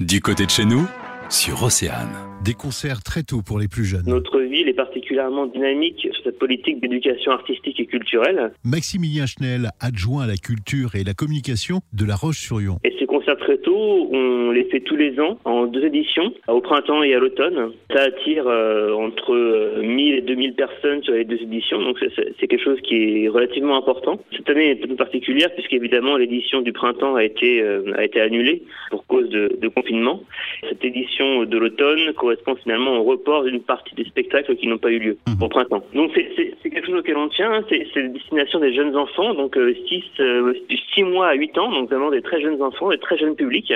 Du côté de chez nous, sur Océane. Des concerts très tôt pour les plus jeunes. Notre ville est particulièrement dynamique sur cette politique d'éducation artistique et culturelle. Maximilien Schnell, adjoint à la culture et la communication de La Roche-sur-Yon. Et concerts très tôt, on les fait tous les ans en deux éditions, au printemps et à l'automne. Ça attire euh, entre 1000 et 2000 personnes sur les deux éditions, donc c'est- quelque chose qui est relativement important. Cette année est un peu particulière puisqu'évidemment l'édition du printemps a été, euh, a été annulée pour cause de, de confinement. Cette édition de l'automne correspond finalement au report d'une partie des spectacles qui n'ont pas eu lieu Mhm. au printemps. Donc c'est- quelque chose auquel on tient, hein. c'est la destination des jeunes enfants, donc 6 six mois à 8 ans, donc vraiment des très jeunes enfants, des très jeunes publics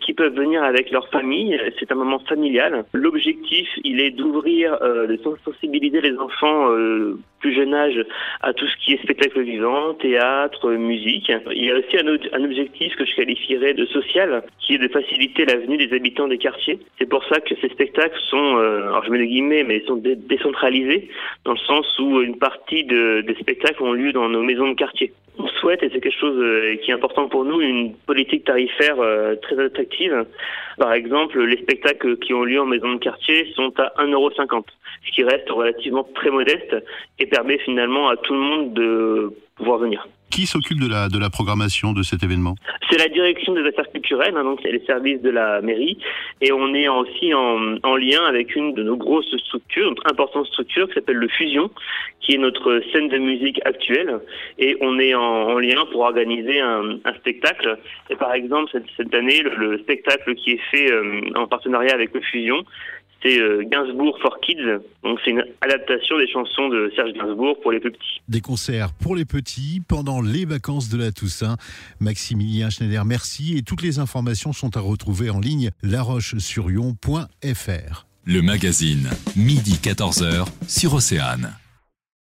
qui peuvent venir avec leur famille. C'est un moment familial. L'objectif, il est d'ouvrir, euh, de sensibiliser les enfants euh, plus jeune âge à tout ce qui est spectacle vivant, théâtre, musique. Il y a aussi un, objectif que je qualifierais de social, qui est de faciliter la venue des habitants des quartiers. C'est pour ça que ces spectacles sont, euh, alors je mets des guillemets, mais ils sont dé- décentralisés, dans le sens où une partie de- des spectacles ont lieu dans nos maisons de quartier. Souhaite, et c'est quelque chose euh, qui est important pour nous, une politique tarifaire euh, très attractive. Par exemple, les spectacles qui ont lieu en maison de quartier sont à 1,50€, ce qui reste relativement très modeste et permet finalement à tout le monde de pouvoir venir. Qui s'occupe de la, de la programmation de cet événement C'est la direction des affaires culturelles, hein, donc c'est les services de la mairie, et on est aussi en, en lien avec une de nos grosses structures, notre importante structure qui s'appelle le Fusion, qui est notre scène de musique actuelle, et on est en, en lien pour organiser un, un spectacle. Et par exemple cette, cette année, le, le spectacle qui est fait euh, en partenariat avec le Fusion, c'est euh, Gainsbourg for Kids, donc c'est une adaptation des chansons de Serge Gainsbourg pour les plus petits. Des concerts pour les petits pendant les vacances de la Toussaint. Maximilien Schneider, merci. Et toutes les informations sont à retrouver en ligne laroche-sur-yon.fr. Le magazine, midi 14h, sur Océane.